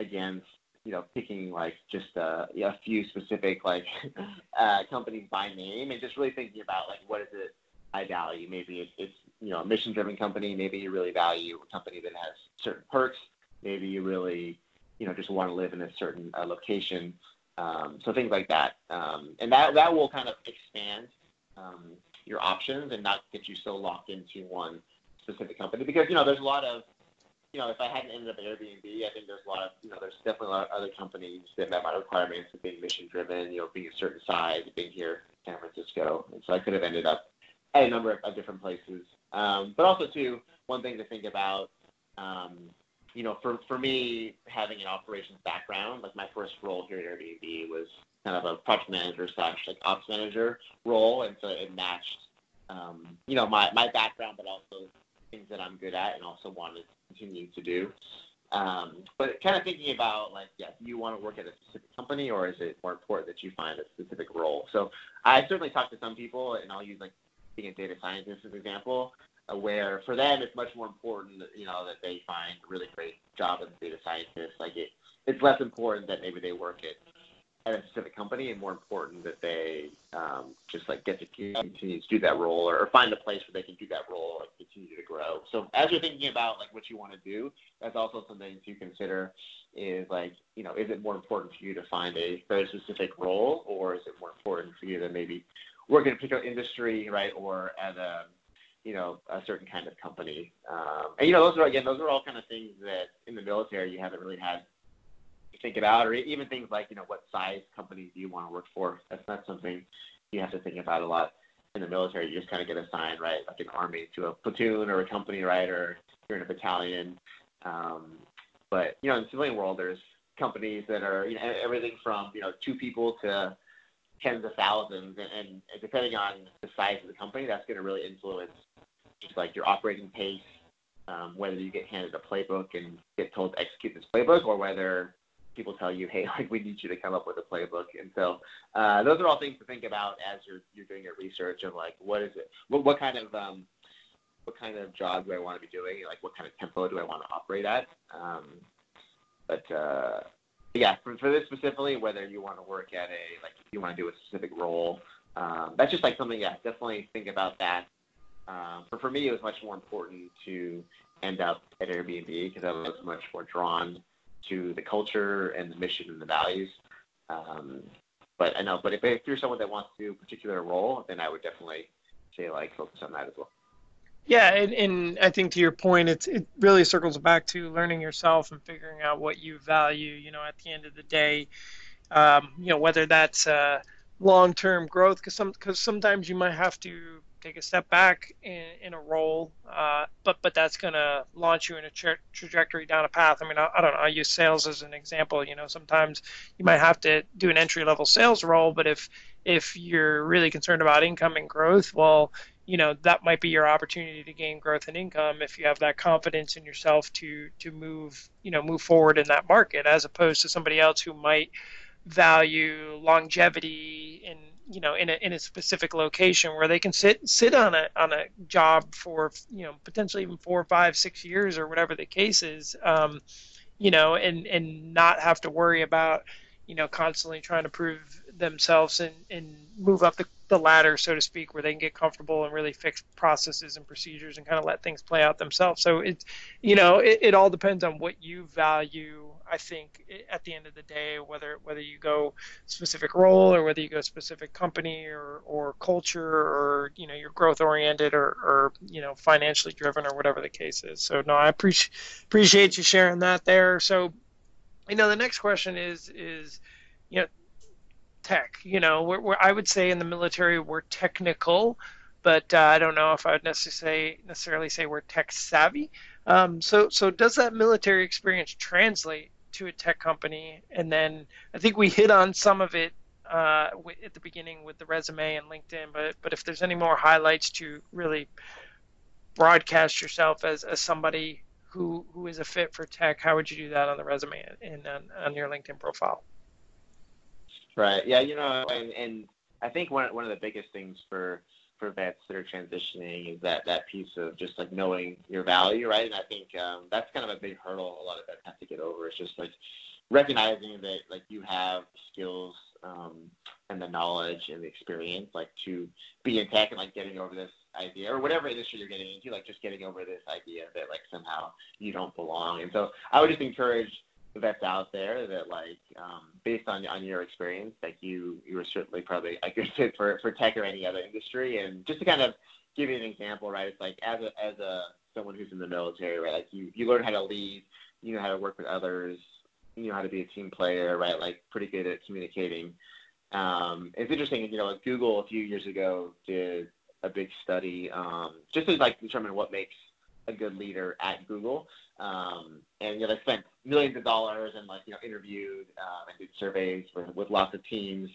against you know picking like just a, a few specific like uh, companies by name and just really thinking about like what is it I value. Maybe it's, it's you know a mission driven company. Maybe you really value a company that has certain perks. Maybe you really you know just want to live in a certain uh, location. Um, so things like that, um, and that that will kind of expand um, your options and not get you so locked into one specific company because you know there's a lot of you know if I hadn't ended up at Airbnb, I think there's a lot of you know there's definitely a lot of other companies that met my requirements of being mission driven, you know, being a certain size, being here in San Francisco, and so I could have ended up at a number of, of different places. Um, but also too, one thing to think about. Um, you know, for, for me, having an operations background, like my first role here at Airbnb was kind of a project manager slash like ops manager role, and so it matched, um, you know, my, my background, but also things that I'm good at and also wanted continue to do. Um, but kind of thinking about like, yeah, do you want to work at a specific company or is it more important that you find a specific role? So I certainly talk to some people, and I'll use like being a data scientist as an example, uh, where for them it's much more important, you know, that they find a really great job as a data scientist. Like it, it's less important that maybe they work at at a specific company and more important that they um, just like get to continue to do that role or, or, find a place where they can do that role and continue to grow. So as you're thinking about like what you want to do, that's also something to consider is like, you know, is it more important for you to find a very specific role or is it more important for you to maybe work in a particular industry, right, or at a you know, a certain kind of company. Um, and you know, those are again, those are all kind of things that in the military you haven't really had think about, or even things like, you know, what size companies do you want to work for? That's not something you have to think about a lot in the military. You just kind of get assigned, right, like an army to a platoon or a company, right, or you're in a battalion. Um, but you know, in the civilian world, there's companies that are you know everything from you know two people to tens of thousands, and, and depending on the size of the company, that's going to really influence just like your operating pace, um, whether you get handed a playbook and get told to execute this playbook, or whether people tell you, hey, like we need you to come up with a playbook. And so uh, those are all things to think about as you're you're doing your research of like what is it, what what kind of um, what kind of job do I want to be doing, like what kind of tempo do I want to operate at. Um, but uh, yeah, for, for this specifically, whether you want to work at a like you want to do a specific role, um, that's just like something. Yeah, definitely think about that. Um, but for me, it was much more important to end up at Airbnb because I was much more drawn to the culture and the mission and the values. Um, but I know, but if, if you're someone that wants to do a particular role, then I would definitely say like focus on that as well. Yeah, and, and I think to your point, it's it really circles back to learning yourself and figuring out what you value. You know, at the end of the day, um, you know whether that's uh, long-term growth because some because sometimes you might have to take a step back in, in a role, uh, but but that's going to launch you in a tra- trajectory down a path. I mean, I, I, don't know. I use sales as an example. You know, sometimes you might have to do an entry-level sales role, but if if you're really concerned about income and growth, well, you know that might be your opportunity to gain growth and income if you have that confidence in yourself to to move you know move forward in that market as opposed to somebody else who might value longevity in you know in a in a specific location where they can sit sit on a on a job for you know potentially even four, five, six years or whatever the case is, um, you know, and and not have to worry about you know constantly trying to prove themselves and and move up the the ladder, so to speak, where they can get comfortable and really fix processes and procedures and kind of let things play out themselves. So it's, you know, it, it all depends on what you value. I think at the end of the day, whether whether you go specific role or whether you go specific company or, or culture or you know you're growth oriented or, or you know financially driven or whatever the case is. So no, I appreciate appreciate you sharing that there. So, you know, the next question is is you know tech. You know, we're, we're, I would say in the military we're technical, but uh, I don't know if I would necessarily necessarily say we're tech savvy. Um, so, so does that military experience translate to a tech company? And then I think we hit on some of it uh, at the beginning with the resume and LinkedIn, but but if there's any more highlights to really broadcast yourself as, as somebody who who is a fit for tech, how would you do that on the resume and on, on your LinkedIn profile? Right. Yeah. You know, and, and I think one one of the biggest things for for vets that are transitioning is that that piece of just like knowing your value, right? And I think um, that's kind of a big hurdle a lot of vets have to get over. It's just like recognizing that like you have skills um, and the knowledge and the experience like to be in tech and like getting over this idea or whatever industry you're getting into, like just getting over this idea that like somehow you don't belong. And so I would just encourage vets out there that like um, based on on your experience like you you were certainly probably a good fit for for tech or any other industry and just to kind of give you an example right it's like as a as a someone who's in the military right like you you learn how to lead you know how to work with others you know how to be a team player right like pretty good at communicating um, it's interesting you know google a few years ago did a big study um, just to like determine what makes a good leader at Google. Um, and you know, they spent millions of dollars and like you know interviewed um, and did surveys with, with lots of teams.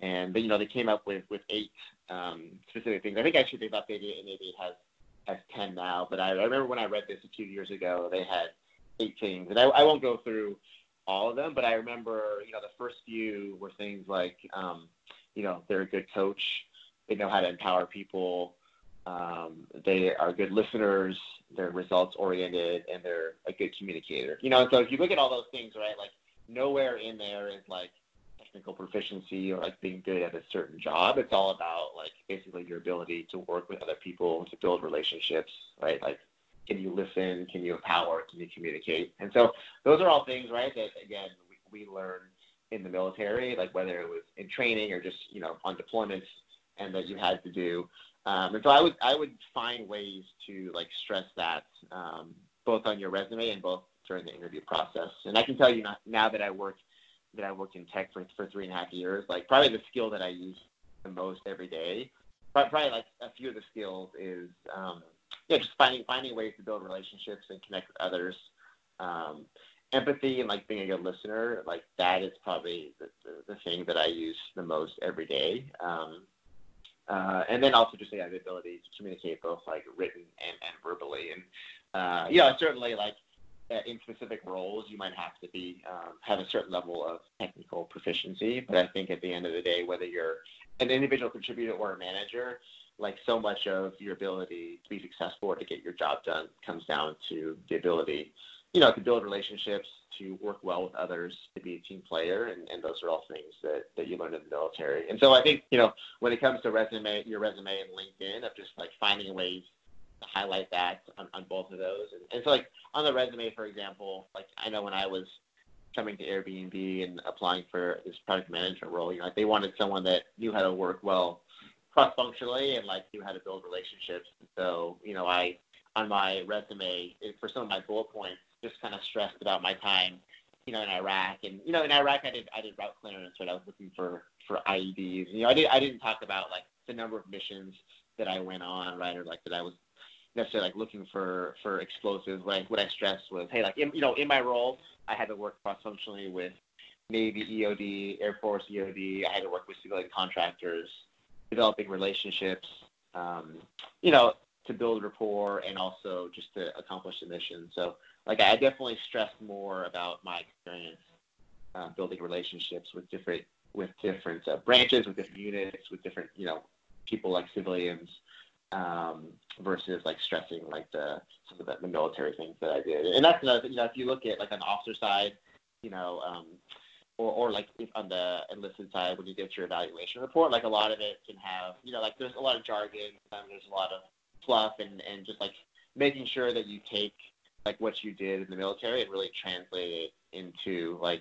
And but, you know they came up with with eight um, specific things. I think actually they've updated it and maybe it has has ten now. But I, I remember when I read this a few years ago, they had eight things, and I, I won't go through all of them, but I remember you know the first few were things like um, you know they're a good coach, they know how to empower people, um, they are good listeners, they're results oriented, and they're a good communicator. You know, so if you look at all those things, right, like nowhere in there is like technical proficiency or like being good at a certain job. It's all about like basically your ability to work with other people, to build relationships, right? Like, can you listen? Can you empower? Can you communicate? And so those are all things, right, that again, we, we learn in the military, like whether it was in training or just, you know, on deployments and that you had to do. Um, and so I would I would find ways to like stress that um, both on your resume and both during the interview process. And I can tell you now, that I work that I worked in tech for for three and a half years, like probably the skill that I use the most every day, probably like a few of the skills is um, yeah just finding finding ways to build relationships and connect with others. Um, empathy and like being a good listener, like that is probably the, the, the thing that I use the most every day. Um, uh, and then also just yeah, the ability to communicate both like written and, and verbally. And uh, yeah, certainly like uh, in specific roles, you might have to be um, have a certain level of technical proficiency. But I think at the end of the day, whether you're an individual contributor or a manager, like so much of your ability to be successful or to get your job done comes down to the ability, you know, to build relationships, to work well with others, to be a team player, and, and those are all things that, that you learn in the military. And so I think, you know, when it comes to resume, your resume and LinkedIn, of just like finding ways to highlight that on, on both of those. And, and so like on the resume, for example, like I know when I was coming to Airbnb and applying for this product management role, you know, like they wanted someone that knew how to work well cross-functionally and like knew how to build relationships. So, you know, I on my resume for some of my bullet points just kind of stressed about my time you know, in Iraq, and you know, in Iraq, I did I did route clearance, right? I was looking for for IEDs. You know, I did I didn't talk about like the number of missions that I went on, right, or like that I was necessarily like looking for for explosives. What I what I stressed was, hey, like in, you know, in my role, I had to work cross functionally with Navy EOD, Air Force EOD. I had to work with civilian contractors, developing relationships, um, you know, to build rapport and also just to accomplish the mission. So, like, I definitely stress more about my experience uh, building relationships with different with different uh, branches, with different units, with different you know people like civilians, um, versus like stressing like the some of the, the military things that I did. And that's another thing. You know, if you look at like on the officer side, you know. Um, or, or like on the enlisted side when you get your evaluation report, like a lot of it can have, you know, like there's a lot of jargon, there's a lot of fluff, and and just like making sure that you take like what you did in the military and really translate it into like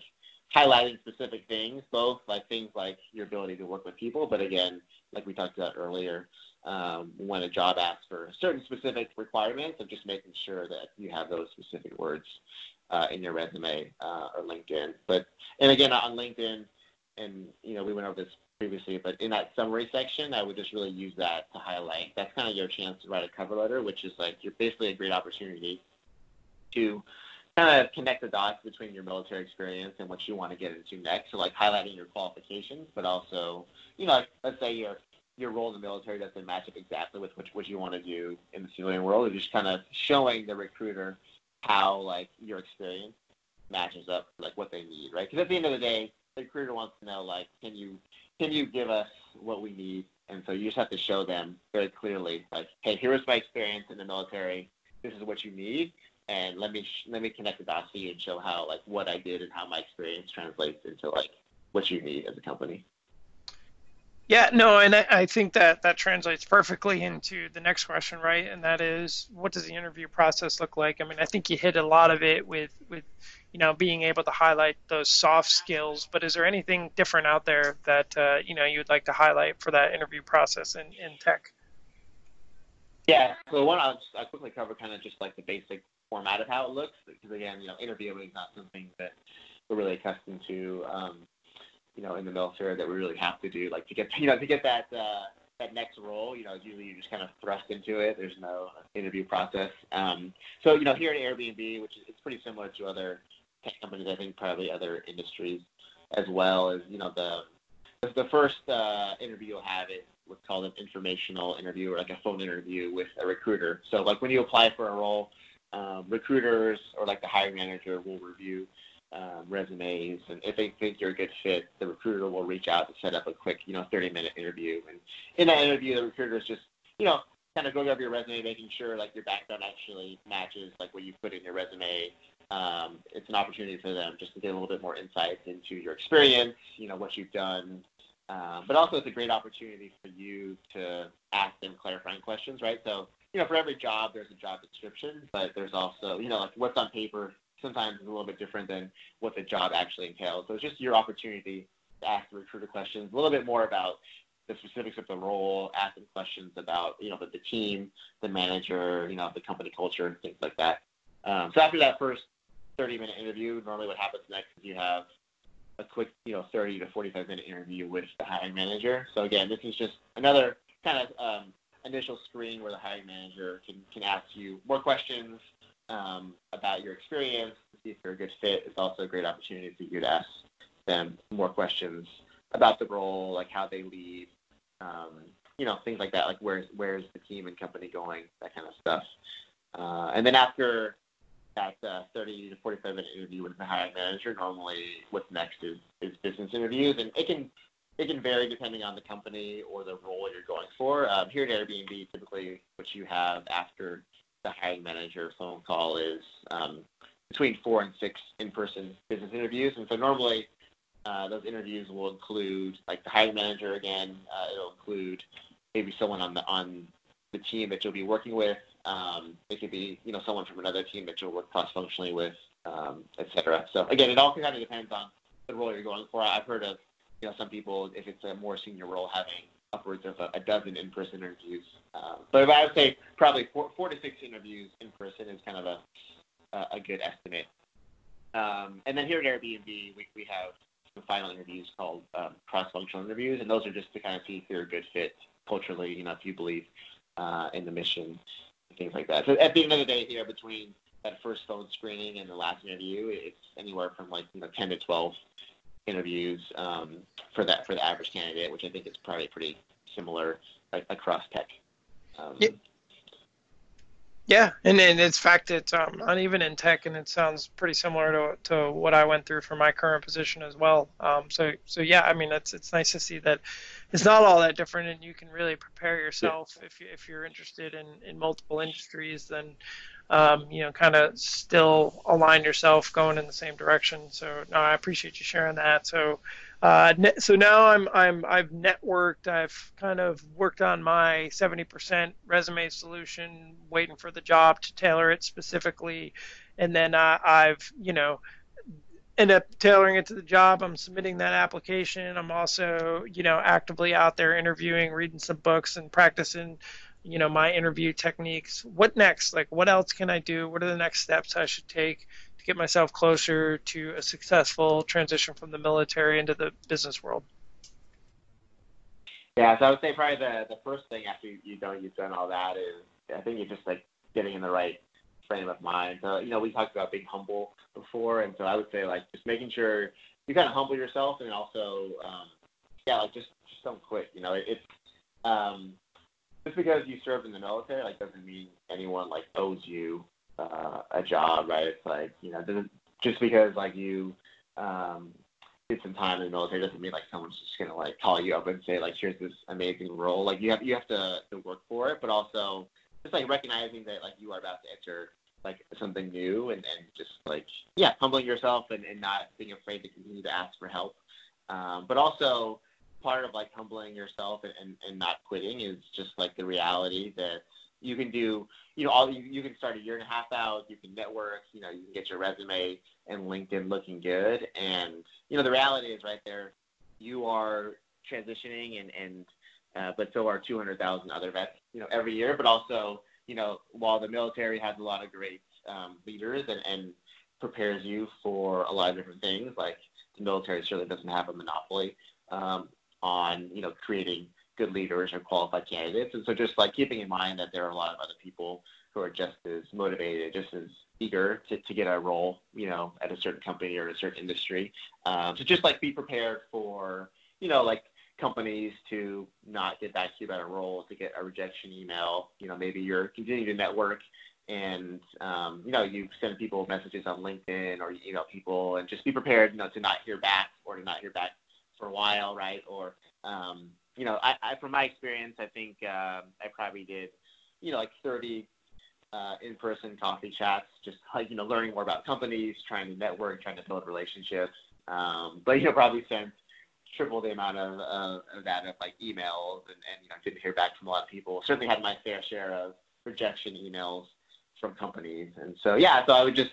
highlighting specific things, both like things like your ability to work with people, but again, like we talked about earlier, um, when a job asks for certain specific requirements, of just making sure that you have those specific words uh, in your resume uh, or LinkedIn. But and again on LinkedIn, and you know we went over this previously, but in that summary section, I would just really use that to highlight. That's kind of your chance to write a cover letter, which is like you're basically a great opportunity to kind of connect the dots between your military experience and what you want to get into next. So like highlighting your qualifications, but also, you know, like, let's say your your role in the military doesn't match up exactly with what, what you want to do in the civilian world. It's just kind of showing the recruiter how like your experience matches up like what they need, right? Because at the end of the day, the recruiter wants to know like, can you can you give us what we need? And so you just have to show them very clearly, like, hey, here's my experience in the military. This is what you need, and let me let me connect the dots for you and show how like what I did and how my experience translates into like what you need as a company. Yeah, no, and I, I, think that that translates perfectly into the next question, right? And that is, what does the interview process look like? I mean, I think you hit a lot of it with with you know being able to highlight those soft skills. But is there anything different out there that uh, you know you would like to highlight for that interview process in, in tech? Yeah, so one I'll, just, I'll quickly cover kind of just like the basic format of how it looks because again, you know, interviewing is not something that we're really accustomed to. Um, you know, in the military that we really have to do, like to get you know to get that uh, that next role. You know, usually you're just kind of thrust into it. There's no interview process. Um, so you know, here at Airbnb, which is it's pretty similar to other tech companies, I think probably other industries as well. as you know the the first uh, interview you'll have is what's called an informational interview or like a phone interview with a recruiter. So like when you apply for a role, um, recruiters or like the hiring manager will review um, resumes, and if they think you're a good fit, the recruiter will reach out to set up a quick, you know, 30-minute interview. And in that interview, the recruiter is just, you know, kind of going over your resume, making sure like your background actually matches like what you put in your resume. Um, it's an opportunity for them just to get a little bit more insight into your experience, you know, what you've done. Uh, but also, it's a great opportunity for you to ask them clarifying questions, right? So, you know, for every job, there's a job description, but there's also, you know, like what's on paper sometimes is a little bit different than what the job actually entails. So it's just your opportunity to ask the recruiter questions, a little bit more about the specifics of the role, ask them questions about you know the, the team, the manager, you know the company culture and things like that. Um, so after that first 30 minute interview, normally what happens next is you have a quick you know 30 to 45 minute interview with the hiring manager. So again, this is just another kind of um, initial screen where the hiring manager can, can ask you more questions, um, about your experience to see if you're a good fit. It's also a great opportunity for you to ask them more questions about the role, like how they lead, um, you know, things like that, like where's where's the team and company going, that kind of stuff. Uh, and then after that uh, 30 to 45 minute interview with the hiring manager, normally what's next is, is business interviews, and it can it can vary depending on the company or the role you're going for. Um, here at Airbnb, typically what you have after the hiring manager phone call is um, between four and six in-person business interviews. And so normally uh, those interviews will include like the hiring manager again. Uh, it'll include maybe someone on the on the team that you'll be working with. Um, it could be you know someone from another team that you'll work cross-functionally with, um, etc. So again, it all kind of depends on the role you're going for. I've heard of you know some people if it's a more senior role having upwards of a, a dozen in-person interviews. Um, but I would say probably four, four to six interviews in person is kind of a a good estimate Um, and then here at Airbnb, we, we have some final interviews called um, cross-functional interviews, and those are just to kind of see if you're a good fit culturally, you know, if you believe uh, in the mission, and things like that. So at the end of the day, here between that first phone screening and the last interview, it's anywhere from like you know 10 to 12 interviews um, for that for the average candidate, which I think is probably pretty similar like, across tech. Um, yeah. Yeah, and, and in fact, it's um, not even in tech, and it sounds pretty similar to, to what I went through for my current position as well. Um, so so yeah, I mean, it's it's nice to see that it's not all that different, and you can really prepare yourself yeah. if you, if you're interested in, in multiple industries, then um, you know, kind of still align yourself going in the same direction. So no, I appreciate you sharing that. So uh, so now I'm I'm I've networked. I've kind of worked on my 70% resume solution, waiting for the job to tailor it specifically, and then uh, I've you know end up tailoring it to the job. I'm submitting that application. I'm also you know actively out there interviewing, reading some books, and practicing you know my interview techniques. What next? Like what else can I do? What are the next steps I should take? To get myself closer to a successful transition from the military into the business world? Yeah, so I would say probably the the first thing after you, you know you've done all that is I think you're just like getting in the right frame of mind. So you know we talked about being humble before, and so I would say like just making sure you kind of humble yourself, and also um, yeah, like just just don't quit. You know, it, it's um, just because you served in the military like doesn't mean anyone like owes you uh, a job, right? It's like you know, just because like you um, did some time in the military doesn't mean like someone's just gonna like call you up and say like, here's this amazing role. Like you have you have to, to work for it, but also just like recognizing that like you are about to enter like something new and, and just like yeah, humbling yourself and, and not being afraid to continue to ask for help. Um, but also part of like humbling yourself and, and, and not quitting is just like the reality that you can do, you know, all you, you can start a year and a half out. You can network. You know, you can get your resume and LinkedIn looking good. And you know, the reality is right there. You are transitioning, and and uh, but so are 200,000 other vets. You know, every year. But also, you know, while the military has a lot of great um, leaders and and prepares you for a lot of different things, like the military certainly doesn't have a monopoly um, on you know creating good leaders or qualified candidates. And so just like keeping in mind that there are a lot of other people who are just as motivated, just as eager to, to get a role, you know, at a certain company or a certain industry. Um, so just like be prepared for, you know, like companies to not get back to you about a role, to get a rejection email. You know, maybe you're continuing to network and um, you know you send people messages on LinkedIn or you know people and just be prepared, you know, to not hear back or to not hear back for a while, right? Or um, you know, I, I from my experience, I think uh, I probably did, you know, like 30 uh, in-person coffee chats, just like you know, learning more about companies, trying to network, trying to build relationships. Um, but you know, probably sent triple the amount of, uh, of that of like emails, and, and you know, didn't hear back from a lot of people. Certainly had my fair share of rejection emails from companies, and so yeah, so I would just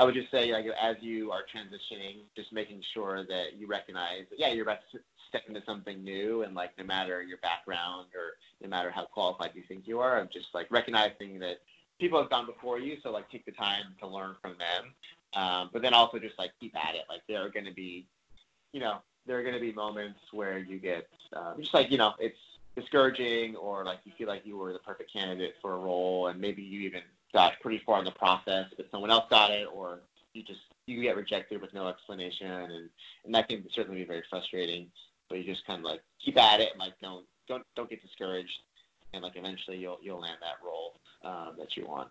I would just say, like, as you are transitioning, just making sure that you recognize that, yeah, you're about to step into something new, and like, no matter your background or no matter how qualified you think you are, I'm just like recognizing that people have gone before you, so like, take the time to learn from them. Um, but then also just like keep at it. Like, there are going to be, you know, there are going to be moments where you get uh, just like, you know, it's discouraging, or like you feel like you were the perfect candidate for a role, and maybe you even got pretty far in the process, but someone else got it, or you just you get rejected with no explanation, and and that can certainly be very frustrating. But you just kind of like keep at it and like don't don't don't get discouraged, and like eventually you'll you'll land that role um, that you want.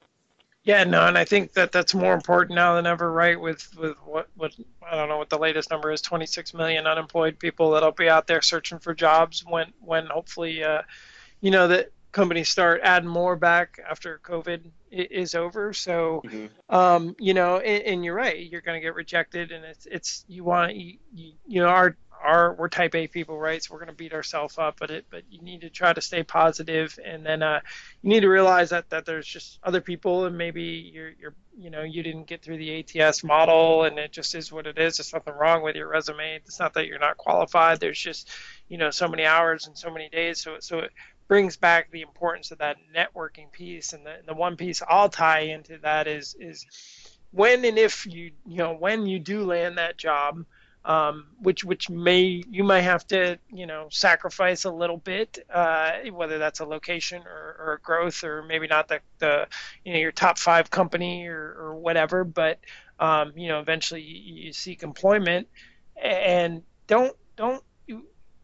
Yeah, no, and I think that that's more important now than ever, right? With with what what I don't know what the latest number is, 26 million unemployed people that'll be out there searching for jobs when when hopefully, uh, you know that companies start adding more back after COVID is over. So, mm-hmm. um, you know, and, and, you're right. You're going to get rejected, and it's it's you want you, you, you know our our we're type A people, right? So we're going to beat ourselves up, but it but you need to try to stay positive, and then uh, you need to realize that that there's just other people, and maybe you're you're you know you didn't get through the ATS model, and it just is what it is. There's nothing wrong with your resume. It's not that you're not qualified. There's just you know so many hours and so many days. So so brings back the importance of that networking piece and the, the one piece I'll tie into that is is when and if you you know when you do land that job, um, which which may you might have to you know sacrifice a little bit, uh, whether that's a location or, or growth or maybe not the, the you know your top five company or, or whatever, but um, you know eventually you, you seek employment. And don't don't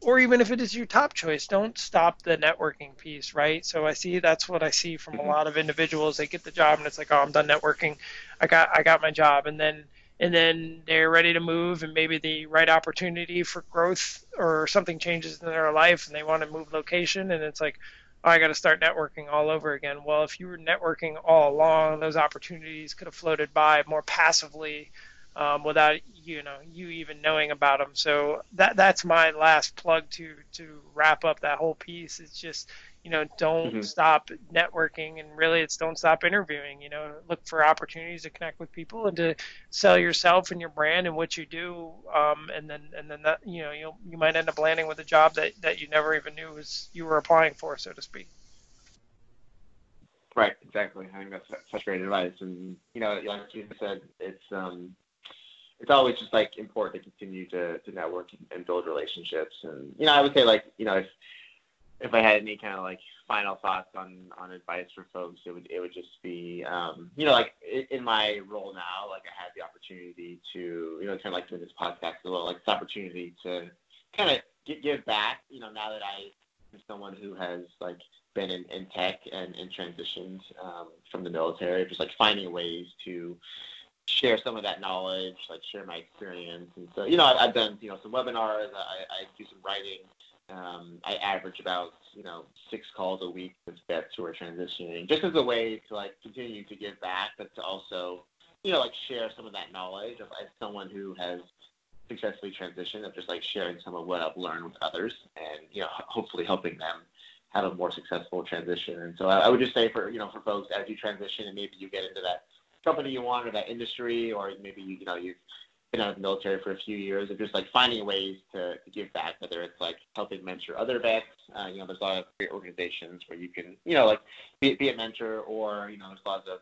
or even if it is your top choice, don't stop the networking piece, right? So I see that's what I see from mm-hmm. a lot of individuals. They get the job and it's like, oh, I'm done networking. I got I got my job, and then and then they're ready to move, and maybe the right opportunity for growth or something changes in their life, and they want to move location, and it's like, oh, I got to start networking all over again. Well, if you were networking all along, those opportunities could have floated by more passively um, without you know you even knowing about them. So that that's my last plug to to wrap up that whole piece. It's just you know don't mm-hmm. stop networking and really it's don't stop interviewing. You know look for opportunities to connect with people and to sell yourself and your brand and what you do. Um, and then and then that you know you you might end up landing with a job that that you never even knew was you were applying for, so to speak. Right, exactly. I think that's such great advice. And you know, like you said, it's um, it's always just like important to continue to, to network and build relationships. And you know, I would say like you know if if I had any kind of like final thoughts on on advice for folks, it would it would just be um, you know like in my role now, like I had the opportunity to you know kind of like doing this podcast as well, like this opportunity to kind of give back. You know, now that I am someone who has like been in, in tech and, and transitioned um, from the military, just like finding ways to share some of that knowledge, like share my experience. And so, you know, I, have done, you know, some webinars. I, I do some writing. Um, I average about, you know, six calls a week with vets who are transitioning, just as a way to like continue to give back, but to also, you know, like share some of that knowledge of as someone who has successfully transitioned, of just like sharing some of what I've learned with others, and you know, hopefully helping them have a more successful transition. And so I, I would just say for you know for folks as you transition and maybe you get into that company you want or that industry, or maybe you, know you've been out of the military for a few years, of just like finding ways to, to give back, whether it's like helping mentor other vets. Uh, you know, there's a lot of great organizations where you can, you know, like be, be a mentor, or you know, there's lots of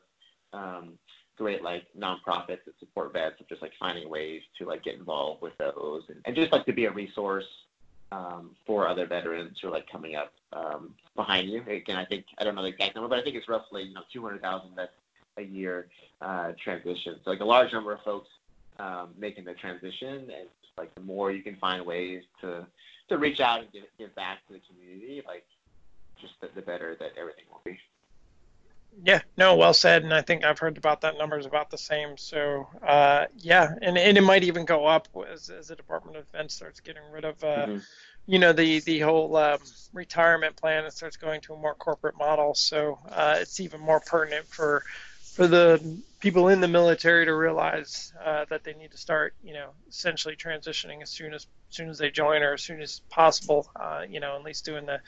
um, great like nonprofits that support vets of just like finding ways to like get involved with those and, and just like to be a resource um, for other veterans who are like coming up um, behind you. Again, I think I don't know the exact number, but I think it's roughly you know 200,000 vets a year uh, transition. So like a large number of folks um, making the transition, and like the more you can find ways to to reach out and give, give back to the community, like just the, the better that everything will be. Yeah, no, well said. And I think I've heard about that number is about the same. So, uh, yeah, and, and it might even go up as, as the Department of Defense starts getting rid of, uh, mm-hmm. you know, the, the whole um, retirement plan and starts going to a more corporate model. So uh, it's even more pertinent for for the people in the military to realize uh, that they need to start, you know, essentially transitioning as soon as, soon as they join or as soon as possible, uh, you know, at least doing the,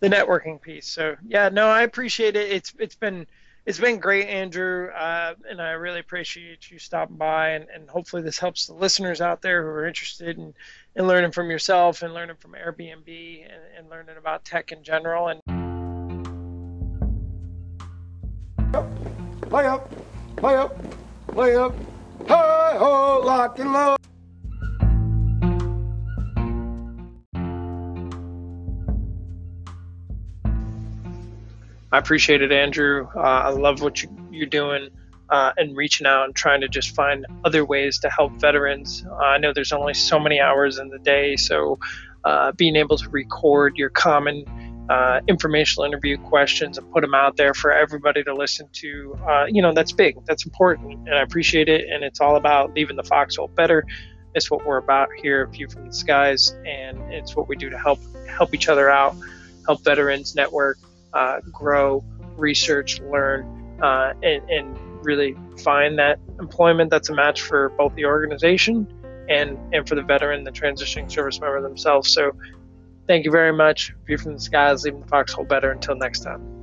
the networking piece. So yeah, no, I appreciate it. It's it's been it's been great, Andrew, uh, and I really appreciate you stopping by. And, and hopefully this helps the listeners out there who are interested in, in learning from yourself and learning from Airbnb and, and learning about tech in general. And Play up, play up, play up. Hi ho, lock and load. I appreciate it, Andrew. Uh, I love what you, you're doing uh, and reaching out and trying to just find other ways to help veterans. Uh, I know there's only so many hours in the day, so uh, being able to record your common uh, informational interview questions and put them out there for everybody to listen to. Uh, you know, that's big, that's important, and I appreciate it. And it's all about leaving the foxhole better. It's what we're about here at View from the Skies, and it's what we do to help help each other out, help veterans network, uh, grow, research, learn, uh, and, and really find that employment that's a match for both the organization and and for the veteran, the transitioning service member themselves. So Thank you very much. View from the skies, leaving the foxhole better. Until next time.